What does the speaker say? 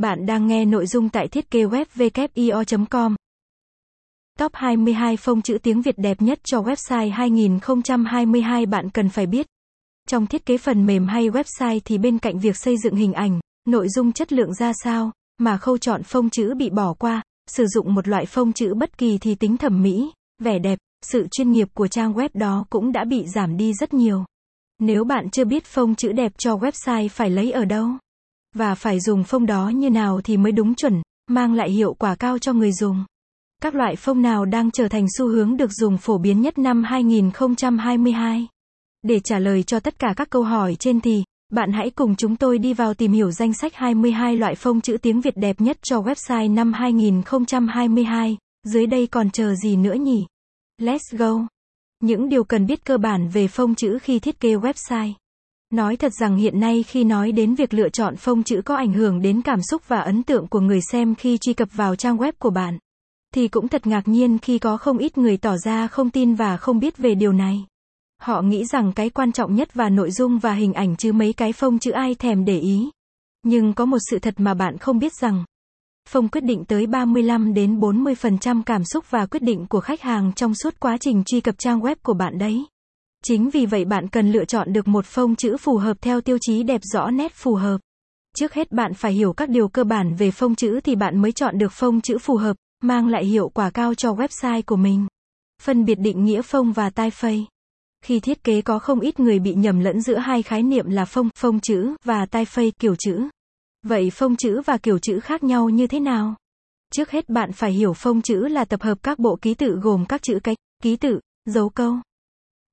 Bạn đang nghe nội dung tại thiết kế web com Top 22 phông chữ tiếng Việt đẹp nhất cho website 2022 bạn cần phải biết. Trong thiết kế phần mềm hay website thì bên cạnh việc xây dựng hình ảnh, nội dung chất lượng ra sao, mà khâu chọn phông chữ bị bỏ qua, sử dụng một loại phông chữ bất kỳ thì tính thẩm mỹ, vẻ đẹp, sự chuyên nghiệp của trang web đó cũng đã bị giảm đi rất nhiều. Nếu bạn chưa biết phông chữ đẹp cho website phải lấy ở đâu và phải dùng phông đó như nào thì mới đúng chuẩn, mang lại hiệu quả cao cho người dùng. Các loại phông nào đang trở thành xu hướng được dùng phổ biến nhất năm 2022? Để trả lời cho tất cả các câu hỏi trên thì, bạn hãy cùng chúng tôi đi vào tìm hiểu danh sách 22 loại phông chữ tiếng Việt đẹp nhất cho website năm 2022. Dưới đây còn chờ gì nữa nhỉ? Let's go! Những điều cần biết cơ bản về phông chữ khi thiết kế website. Nói thật rằng hiện nay khi nói đến việc lựa chọn phông chữ có ảnh hưởng đến cảm xúc và ấn tượng của người xem khi truy cập vào trang web của bạn, thì cũng thật ngạc nhiên khi có không ít người tỏ ra không tin và không biết về điều này. Họ nghĩ rằng cái quan trọng nhất và nội dung và hình ảnh chứ mấy cái phông chữ ai thèm để ý. Nhưng có một sự thật mà bạn không biết rằng, phông quyết định tới 35 đến 40% cảm xúc và quyết định của khách hàng trong suốt quá trình truy cập trang web của bạn đấy. Chính vì vậy bạn cần lựa chọn được một phông chữ phù hợp theo tiêu chí đẹp rõ nét phù hợp. Trước hết bạn phải hiểu các điều cơ bản về phông chữ thì bạn mới chọn được phông chữ phù hợp, mang lại hiệu quả cao cho website của mình. Phân biệt định nghĩa phông và typeface. Khi thiết kế có không ít người bị nhầm lẫn giữa hai khái niệm là phông, phông chữ và typeface kiểu chữ. Vậy phông chữ và kiểu chữ khác nhau như thế nào? Trước hết bạn phải hiểu phông chữ là tập hợp các bộ ký tự gồm các chữ cách, ký tự, dấu câu,